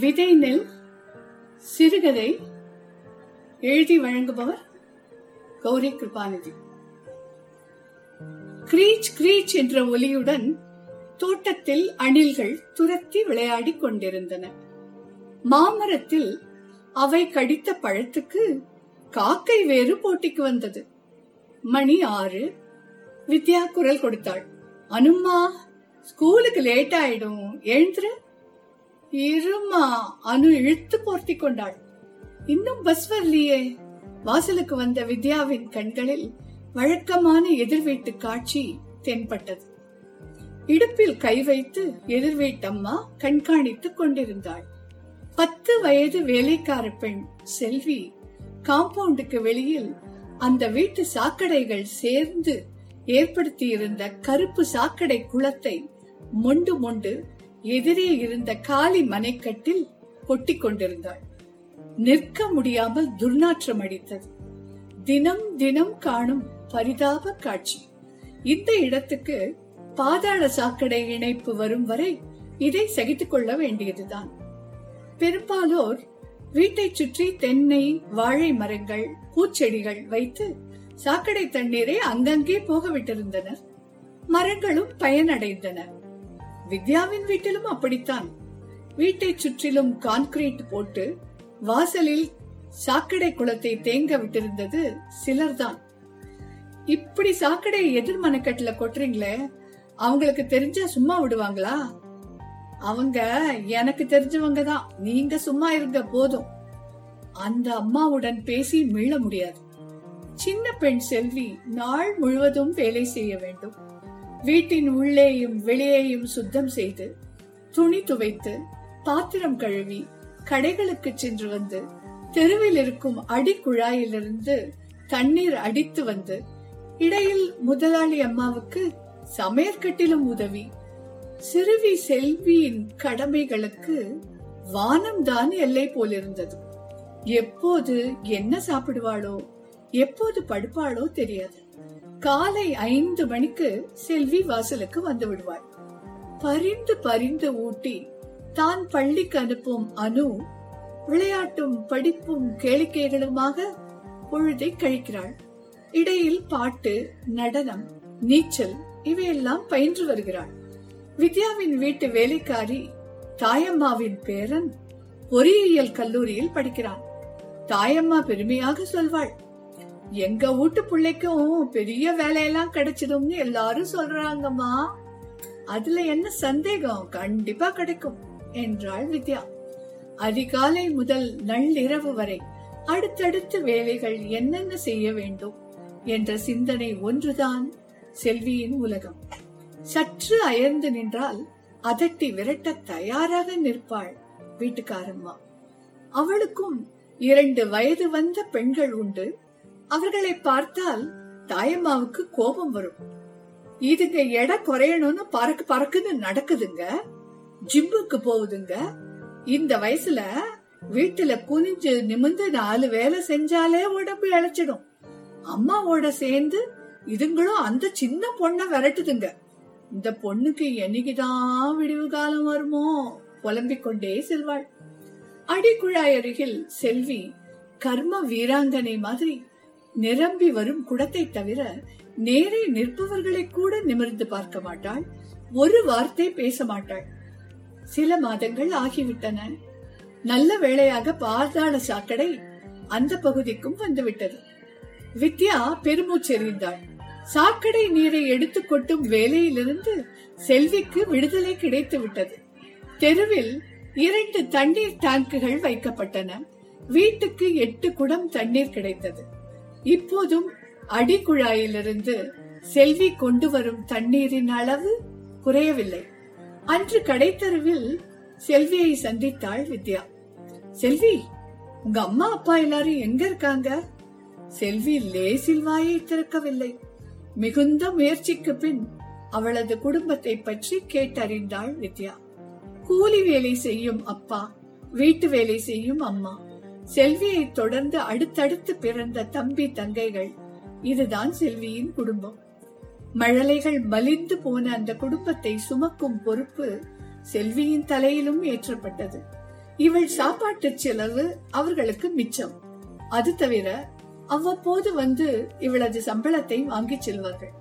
விதை நெல் சிறுகதை எழுதி வழங்குபவர் கௌரி கிருபாநிதி. கிரீச் கிரீச் என்ற ஒலியுடன் தோட்டத்தில் அணில்கள் துரத்தி விளையாடிக் கொண்டிருந்தன. மாமரத்தில் அவை கடித்த பழத்துக்கு காக்கை வேறு போட்டிக்கு வந்தது. மணி ஆறு வித்யா குரல் கொடுத்தாள். அனும்மா ஸ்கூலுக்கு லேட் ஆயிடும். எழுந்துரு. இருமா அனு இழுத்து போர்த்தி கொண்டாள். இன்னும் பஸ் வரலையே? வாசலுக்கு வந்த வித்யாவின் கண்களில் வழக்கமான எதிர் வீட்டு காட்சி தென்பட்டது. இடுப்பில் கை வைத்து எதிர் வீட்டம்மா கண்காணித்துக் கொண்டிருந்தாள். பத்து வயது வேலைக்கார பெண் செல்வி காம்பவுண்டுக்கு வெளியில் அந்த வீட்டு சாக்கடைகள் சேர்ந்து ஏற்படுத்தியிருந்த கருப்பு சாக்கடை குளத்தை மொண்டு மொண்டு எதிரே இருந்த காலி மனைக்கட்டில் கொட்டிக் கொண்டிருந்தாள். நிற்க முடியாமல் துர்நாற்றம் அடித்தது. தினம் தினம் காணும் பரிதாப காட்சி. இந்த இடத்துக்கு பாதாள சாக்கடை இணைப்பு வரும் வரை இதை சகித்துக் கொள்ள வேண்டியதுதான். பெரும்பாலோர் வீட்டை சுற்றி தென்னை வாழை மரங்கள் பூச்செடிகள் வைத்து சாக்கடை தண்ணீரை அங்கங்கே போக விட்டிருந்தனர் மரங்களும் பயனடைந்தன. வித்யாவின் வீட்டிலும் அப்படித்தான். வீட்டை சுற்றிலும் கான்கிரீட் போட்டு வாசலில் சாக்கடை குளத்தை தேங்க விட்டிருந்தது சிலர்தான். இப்படி சாக்கடை எதிர் மனக்கட்டுல கொட்டுறீங்களே அவங்களுக்கு தெரிஞ்சா சும்மா விடுவாங்களா? அவங்க எனக்கு தெரிஞ்சவங்க தான். நீங்க சும்மா இருங்க போதும். அந்த அம்மாவுடன் பேசி மீள முடியாது. சின்ன பெண் செல்வி நாள் முழுவதும் வேலை செய்ய வேண்டும். வீட்டின் உள்ளேயும் வெளியேயும் சுத்தம் செய்து துணி துவைத்து பாத்திரம் கழுவி கடைகளுக்கு சென்று வந்து தெருவில் இருக்கும் அடி குழாயிலிருந்து தண்ணீர் அடித்து வந்து இடையில் முதலாளி அம்மாவுக்கு சமையற்கட்டிலும் உதவி. சிறுவி செல்வியின் கடமைகளுக்கு வானம்தான் எல்லை போலிருந்தது. எப்போது என்ன சாப்பிடுவாளோ எப்போது படுப்பாளோ தெரியாது. காலை ஐந்து மணிக்கு செல்வி வாசலுக்கு வந்து விடுவாள். பரிந்து பரிந்து ஊட்டி தான் பள்ளிக்கு அனுப்பும் அனு விளையாட்டும் படிப்பும் கேளிக்கைகளுமாக பொழுதை கழிக்கிறாள். இடையில் பாட்டு நடனம் நீச்சல் இவையெல்லாம் பயின்று வருகிறாள். வித்யாவின் வீட்டு வேலைக்காரி தாயம்மாவின் பேரன் பொறியியல் கல்லூரியில் படிக்கிறான். தாயம்மா பெருமையாக சொல்வாள் எங்க வீட்டு பிள்ளைக்கும் பெரிய வேலையெல்லாம் கிடைச்சிடும்னு எல்லாரும் சொல்றாங்கம்மா. அதுல என்ன சந்தேகம்? கண்டிப்பா கிடைக்கும் என்றாள் வித்யா. அதிகாலை முதல் நள்ளிரவு வரை அடுத்தடுத்த வேலைகள் என்னென்ன செய்ய வேண்டும் என்ற சிந்தனை ஒன்றுதான் செல்வியின் உலகம். சற்று அயர்ந்து நின்றால் அதட்டி விரட்ட தயாராக நிற்பாள் வீட்டுக்காரம்மா. அவளுக்கும் இரண்டு வயது வந்த பெண்கள் உண்டு. அவர்களை பார்த்தால் தாயம்மாவுக்கு கோபம் வரும். இதுங்க எடை குறையணும்னு பறக்கு பறக்குன்னு நடக்குதுங்க. ஜிம்முக்கு போகுதுங்க. இந்த வயசுல வீட்டுல குனிஞ்சு நிமிந்து நாலு வேலை செஞ்சாலே உடம்பு இழைச்சிடும். அம்மாவோட சேர்ந்து இதுங்களும் அந்த சின்ன பொண்ண விரட்டுதுங்க. இந்த பொண்ணுக்கு என்னைக்குதான் விடிவு காலம் வருமோ? புலம்பிக் கொண்டே செல்வாள். அடிக்குழாய் அருகில் செல்வி கர்ம வீராங்கனை மாதிரி நிரம்பி வரும் குடத்தை தவிர நேரே நிற்பவர்களை கூட நிமிர்ந்து பார்க்க மாட்டாள். ஒரு வார்த்தை பேச மாட்டாள். சில மாதங்கள் ஆகிவிட்டன. நல்ல வேளையாக பாதாள சாக்கடை அந்த பகுதிக்கும் வந்துவிட்டது. வித்யா பெருமூச்செறிந்தாள். சாக்கடை நீரை எடுத்து கொட்டும் வேலையிலிருந்து செல்விக்கு விடுதலை கிடைத்து விட்டது. தெருவில் இரண்டு தண்ணீர் டேங்குகள் வைக்கப்பட்டன. வீட்டுக்கு எட்டு குடம் தண்ணீர் கிடைத்தது. இப்போதும் அடிக்குழாயிலிருந்து செல்வி கொண்டு வரும் தண்ணீரின் அளவு குறையவில்லை. அன்று கடைத்தருவில் செல்வியை சந்தித்தாள் வித்யா. செல்வி உங்க அம்மா அப்பா எல்லாரும் எங்க இருக்காங்க? செல்வி லேசில் வாயை திறக்கவில்லை. மிகுந்த முயற்சிக்கு பின் அவளது குடும்பத்தை பற்றி கேட்டறிந்தாள் வித்யா. கூலி வேலை செய்யும் அப்பா வீட்டு வேலை செய்யும் அம்மா. செல்வியை தொடர்ந்து அடுத்தடுத்து பிறந்த தம்பி தங்கைகள். இதுதான் செல்வியின் குடும்பம். மழலைகள் மலிந்து போன அந்த குடும்பத்தை சுமக்கும் பொறுப்பு செல்வியின் தலையிலும் ஏற்றப்பட்டது. இவள் சாப்பாட்டு செலவு அவர்களுக்கு மிச்சம். அது தவிர அவ்வப்போது வந்து இவளது சம்பளத்தை வாங்கிச் செல்வார்கள்.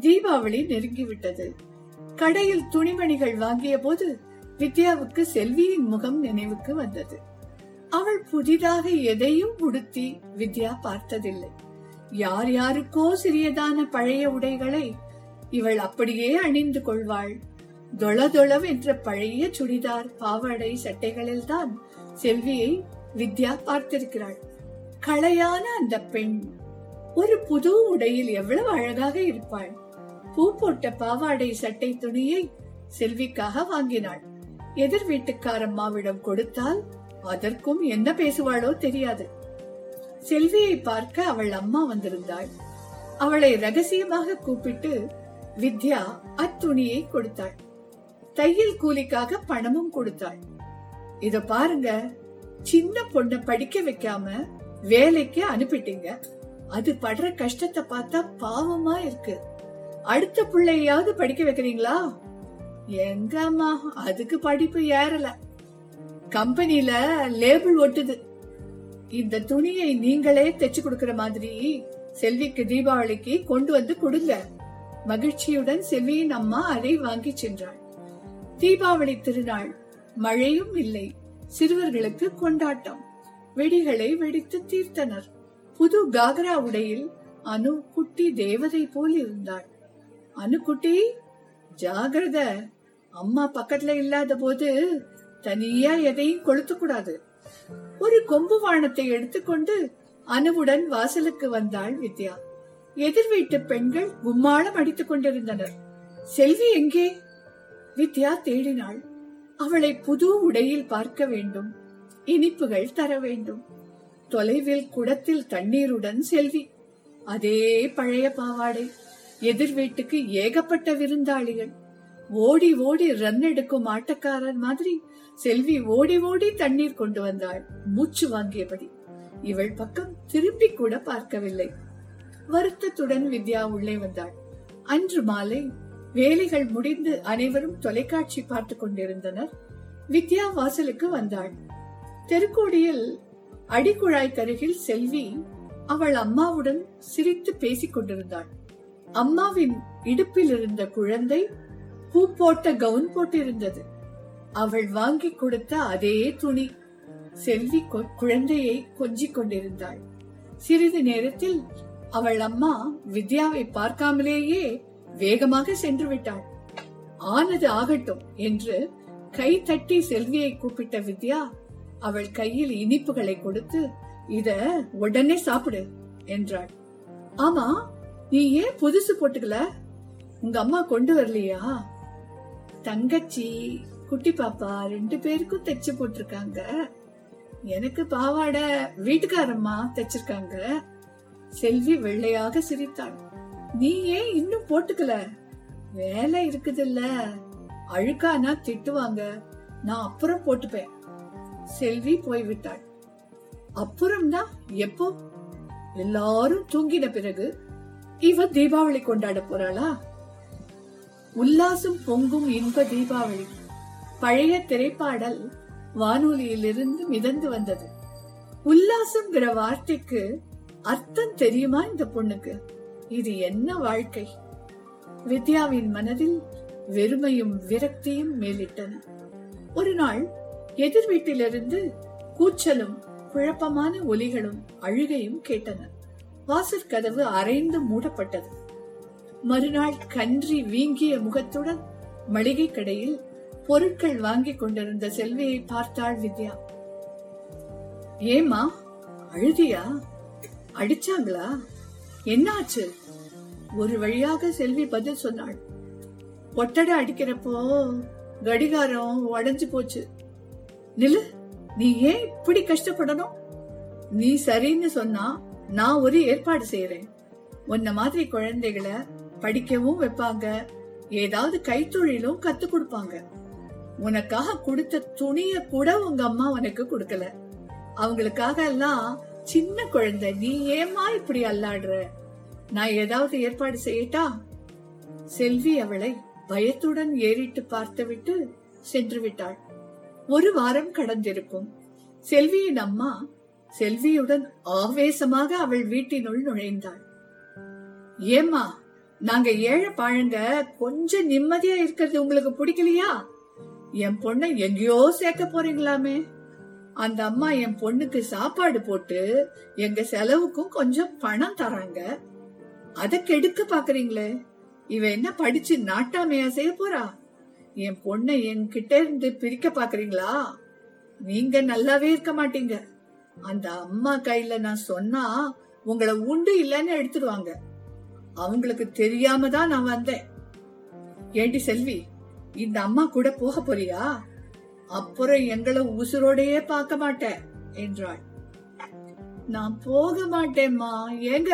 தீபாவளி நெருங்கிவிட்டது. கடையில் துணிமணிகள் வாங்கிய போது வித்யாவுக்கு செல்வியின் முகம் நினைவுக்கு வந்தது. அவள் புதிதாக எதையும் உடுத்தி வித்யா பார்த்ததில்லை. யார் யாருக்கோ சிறியதான பழைய உடைகளை இவள் அப்படியே அணிந்து கொள்வாள். தொளதொளவ் என்ற பழைய சுடிதார் பாவாடை சட்டைகளில் தான் செல்வியை வித்யா பார்த்திருக்கிறாள். களையான அந்த பெண் ஒரு புது உடையில் எவ்வளவு அழகாக இருப்பாள். பூ போட்ட பாவாடை சட்டை துணியை செல்விக்காக வாங்கினாள். எதிர் வீட்டுக்காரம்மாவிடம் கொடுத்தால் அதற்கும் என்ன பேசுவாளோ தெரியாது. செல்வியை பார்க்க அவள் அம்மா வந்திருந்தாள். அவளை ரகசியமாக கூப்பிட்டு வித்யா அத்துணியை கொடுத்தாள். தையல் கூலிக்காக பணமும் கொடுத்தாள். இத பாருங்க சின்ன பொண்ண படிக்க வைக்காம வேலைக்கு அனுப்பிட்டீங்க. அது படுற கஷ்டத்தை பார்த்தா பாவமா இருக்கு. அடுத்த பிள்ளையாவது படிக்க வைக்கிறீங்களா? எங்க அம்மா அதுக்கு படிப்பு ஏறல. கம்பெனில லேபிள் ஒட்டுது. இந்த துணியை நீங்களே தைச்சு கொடுக்கிற மாதிரி செல்விக்கு தீபாவளிக்கு கொண்டு வந்து கொடுங்க. மகிழ்ச்சியுடன் செல்வியின் அம்மா அதை வாங்கி சென்றாள். தீபாவளி திருநாள் மழையும் இல்லை. சிறுவர்களுக்கு கொண்டாட்டம். வெடிகளை வெடித்து தீர்த்தனர். புது காகரா உடையில் அனு குட்டி தேவதை போல் இருந்தாள். அனு குட்டி ஜாகிரத. அம்மா பக்கத்துல இல்லாத போது தனியா எதையும் கொளுத்தக்கூடாது. ஒரு கொம்பு வானத்தை எடுத்துக்கொண்டு அனுவுடன் வாசலுக்கு வந்தாள் வித்யா. எதிர் வீட்டு பெண்கள் கும்மாளம் அடித்துக் கொண்டிருந்தனர். செல்வி எங்கே? வித்யா தேடினாள். அவளை புது உடையில் பார்க்க வேண்டும். இனிப்புகள் தர வேண்டும். தொலைவில் குடத்தில் தண்ணீருடன் செல்வி. அதே பழைய பாவாடை. எதிர் வீட்டுக்கு ஏகப்பட்ட விருந்தாளிகள். ஓடி ஓடி ரன் எடுக்கும் ஆட்டக்காரன் மாதிரி செல்வி ஓடி ஓடி தண்ணீர் கொண்டு வந்தாள். மூச்சு வாங்கியபடி. இவள் பக்கம் திரும்பி கூட பார்க்கவில்லை. வருத்தத்துடன் வித்யா உள்ளே வந்தாள். அன்று மாலை வேலைகள் முடிந்து அனைவரும் தொலைக்காட்சி பார்த்துக் கொண்டிருந்தனர். வித்யா வாசலுக்கு வந்தாள். தெருக்கோடியில் அடிக்குழாய்க்கருகில் செல்வி அவள் அம்மாவுடன் சிரித்து பேசிக் கொண்டிருந்தாள். அம்மாவின் இடுப்பில் இருந்த குழந்தை பூ போட்ட கவுன் போட்டிருந்தது. அவள் வாங்கி கொடுத்த அதே துணி. செல்வி குழந்தையை கொஞ்சிக் கொண்டிருந்தாள். சிறிது நேரத்தில் அவள் அம்மா வித்யாவை பார்க்காமலேயே வேகமாக சென்று விட்டாள். ஆனது ஆகட்டும் என்று கை தட்டி செல்வியை கூப்பிட்ட வித்யா அவள் கையில் இனிப்புகளை கொடுத்து இத உடனே சாப்பிடு என்றாள். ஆமா நீ ஏன் புதுசு போட்டுக்கல? உங்க அம்மா கொண்டு வரலையா? தங்கச்சி குட்டி பாப்பா ரெண்டு பேருக்கும் தைச்சு போட்டிருக்காங்க. எனக்கு பாவாடை வீட்டுக்காரம்மா தைச்சிருக்காங்க. செல்வி வெள்ளையாக சிரித்தாள். நீ ஏன் இன்னும் போட்டுக்கல? வேலை இருக்குதுல்ல. அழுக்கானா திட்டுவாங்க. நான் அப்புறம் போட்டுப்பேன். செல்வி போய்விட்டாள். அப்புறம்னா எப்போ? எல்லாரும் தூங்கின பிறகு. இவ தீபாவளி கொண்டாட போறாளா? உல்லாசம் பொங்கும் இன்ப தீபாவளி. பழைய திரைப்பாடல் வானொலியிலிருந்து மிதந்து வந்தது. உல்லாசம்ங்கிற வார்த்தைக்கு அர்த்தம் தெரியுமா இந்த பொண்ணுக்கு? இது என்ன வாழ்க்கை? வித்யாவின் மனதில் வெறுமையும் விரக்தியும் மேலிட்டன. ஒரு நாள் எதிர் வீட்டிலிருந்து கூச்சலும் குழப்பமான ஒலிகளும் அழுகையும் கேட்டன. வாசற் கதவு அரைந்து மூடப்பட்டது. மறுநாள் கன்றி வீங்கிய முகத்துடன் மளிகை கடையில் பொருட்கள் வாங்கி கொண்டிருந்த செல்வியை பார்த்தாள் வித்யா. ஏமா அழுதியா அடிச்சாங்களா? என்னாச்சு? ஒரு வழியாக செல்வி பதில் சொன்னாள். ஒட்டடை அடிக்கிறப்போ கடிகாரம் உடஞ்சு போச்சு. நிலு நீ ஏன் இப்படி கஷ்டப்படணும்? நீ சரின்னு சொன்னா நான் ஒரு ஏற்பாடு செய்யறேன் உன்ன மாதிரி குழந்தைகளை படிக்கவும் வைப்பாங்க. ஏதாவது கைத்தொழிலும் கத்து கொடுப்பாங்க. உனக்காக கொடுத்த துணிய கூட உங்க அம்மா உனக்கு கொடுக்கல. அவங்களுக்காக எல்லாம் சின்ன குழந்தை நீ ஏமா இப்படி அல்லாடுற? நான் ஏதாவது ஏற்பாடு செய்யட்டா? செல்வி அவளை பயத்துடன் ஏறிட்டு பார்த்துவிட்டு சென்று விட்டாள். ஒரு வாரம் கடந்திருக்கும். செல்வியின் அம்மா செல்வியுடன் ஆவேசமாக அவள் வீட்டினுள் நுழைந்தாள். ஏம்மா நாங்க ஏழை பாழங்க கொஞ்சம் நிம்மதியா இருக்கிறது உங்களுக்கு பிடிக்கலையா? என் பொண்ணை எங்கேயோ சேர்க்க போறீங்களாமே? அந்த அம்மா என் பொண்ணுக்கு சாப்பாடு போட்டு எங்க செலவுக்கும் கொஞ்சம் பணம் தராங்க. அத கெடுக்க பாக்குறீங்களே. இவ என்ன படிச்சு நாட்டாமையா செய்ய போறா? என் பொண்ணை என்கிட்ட இருந்து பிரிக்க பாக்குறீங்களா? நீங்க நல்லாவே இருக்க மாட்டீங்க. அந்த அம்மா கையில நான் சொன்னா உங்களை உண்டு இல்லைன்னு எடுத்துடுவாங்க. அவங்களுக்கு தெரியாம தான் நான் வந்தேன். ஏண்டி செல்வி இந்த அம்மா கூட போக போறியா? அப்புறம் எங்களை உசுரோடையே பார்க்க மாட்டேன் என்றாள். நான் போக மாட்டேம்மா ஏங்க?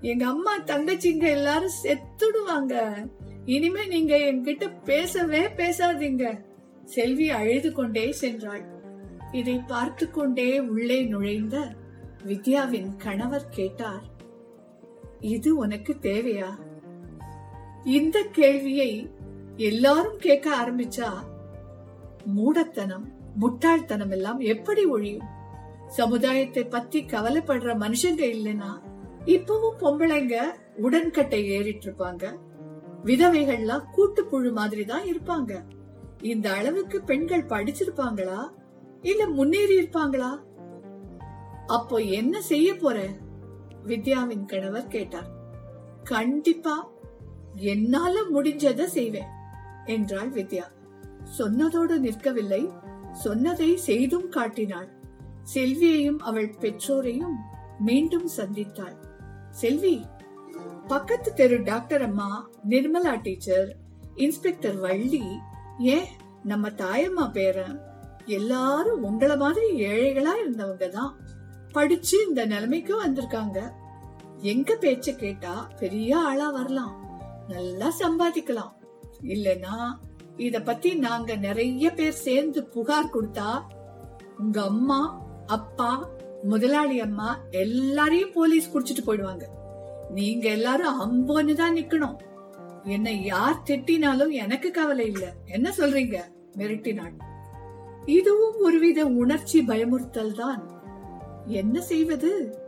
எங்க அம்மா தங்கச்சிங்க எல்லாரும் செத்துடுவாங்க. இனிமே நீங்க என்கிட்ட பேசவே பேசாதீங்க செல்வி அழுது கொண்டே சென்றாள். இதை பார்த்து கொண்டே உள்ளே நுழைந்த வித்யாவின் கணவர் கேட்டார் இது உனக்கு தேவையா? இந்த கேள்வியை எல்லாரும் கேட்க ஆரம்பிச்சா மூடத்தனம் முட்டாள்தனம் எல்லாம் எப்படி ஒழியும்? சமுதாயத்தை பத்தி கவலைப்படுற மனுஷங்க இல்லைன்னா இப்பவும் பொம்பளைங்க உடன்கட்டை ஏறிட்டு இருப்பாங்க விதவைகள்லாம் கூட்டுப்புழு மாதிரி தான் இருப்பாங்க. இந்த அளவுக்கு பெண்கள் படிச்சிருப்பாங்களா? இல்ல முன்னேறி இருப்பாங்களா? அப்போ என்ன செய்ய போற? வித்யாவின் கணவர் கேட்டார். கண்டிப்பா என்னால முடிஞ்சதை செய்வேன். என்றாள் வித்யா. சொன்னதோடு நிற்கவில்லை. சொன்னதை செய்தும் காட்டினாள். செல்வியையும் அவள் பெற்றோரையும் மீண்டும் சந்தித்தாள். செல்வி பக்கத்து தெரு டாக்டர் அம்மா நிர்மலா டீச்சர் இன்ஸ்பெக்டர் வள்ளி ஏன் நம்ம தாயம்மா பேரன் எல்லாரும் உங்கள மாதிரி ஏழைகளா இருந்தவங்க தான். படிச்சு இந்த நிலைமைக்கு வந்திருக்காங்க. எங்க பேச்ச கேட்டா பெரிய ஆளா வரலாம். நல்லா சம்பாதிக்கலாம். இல்லனா இத பத்தி நாங்க நிறைய பேர் சேர்ந்து புகார் கொடுத்தா உங்க அம்மா அப்பா முதலாளி அம்மா எல்லாரையும் போலீஸ் குடிச்சிட்டு போயிடுவாங்க. நீங்க எல்லாரும் அம்போன்னு தான் நிக்கணும். என்னை யார் திட்டினாலும் எனக்கு கவலை இல்ல. என்ன சொல்றீங்க? மிரட்டினாள். இதுவும் ஒருவித உணர்ச்சி பயமுறுத்தல் தான். என்ன செய்வது?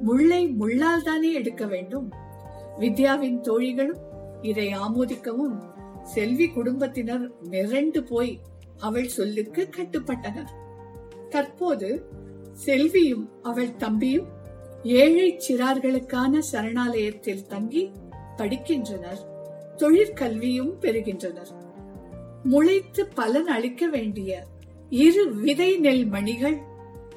முள்ளை முள்ளால் தானே எடுக்க வேண்டும். வித்யாவின் தோழிகளும் இதை ஆமோதிக்கவும் செல்வி குடும்பத்தினர் மிரண்டு போய் அவள் சொல்லுக்கு கட்டுப்பட்டனர். தற்போது செல்வியும் அவள் தம்பியும் ஏழை சிறார்களுக்கான சரணாலயத்தில் தங்கி படிக்கின்றனர். தொழிற்கல்வியும் பெறுகின்றனர். முளைத்து பலன் அளிக்க வேண்டிய இரு விதை நெல் மணிகள்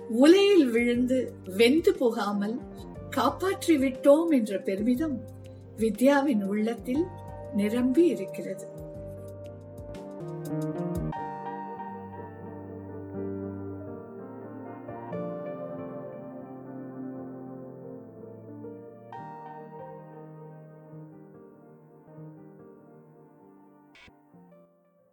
உலையில் விழுந்து வெந்து போகாமல் காப்பாற்றி விட்டோம் என்ற பெருமிதம் வித்யாவின் உள்ளத்தில் நிரம்பி இருக்கிறது. Thank you.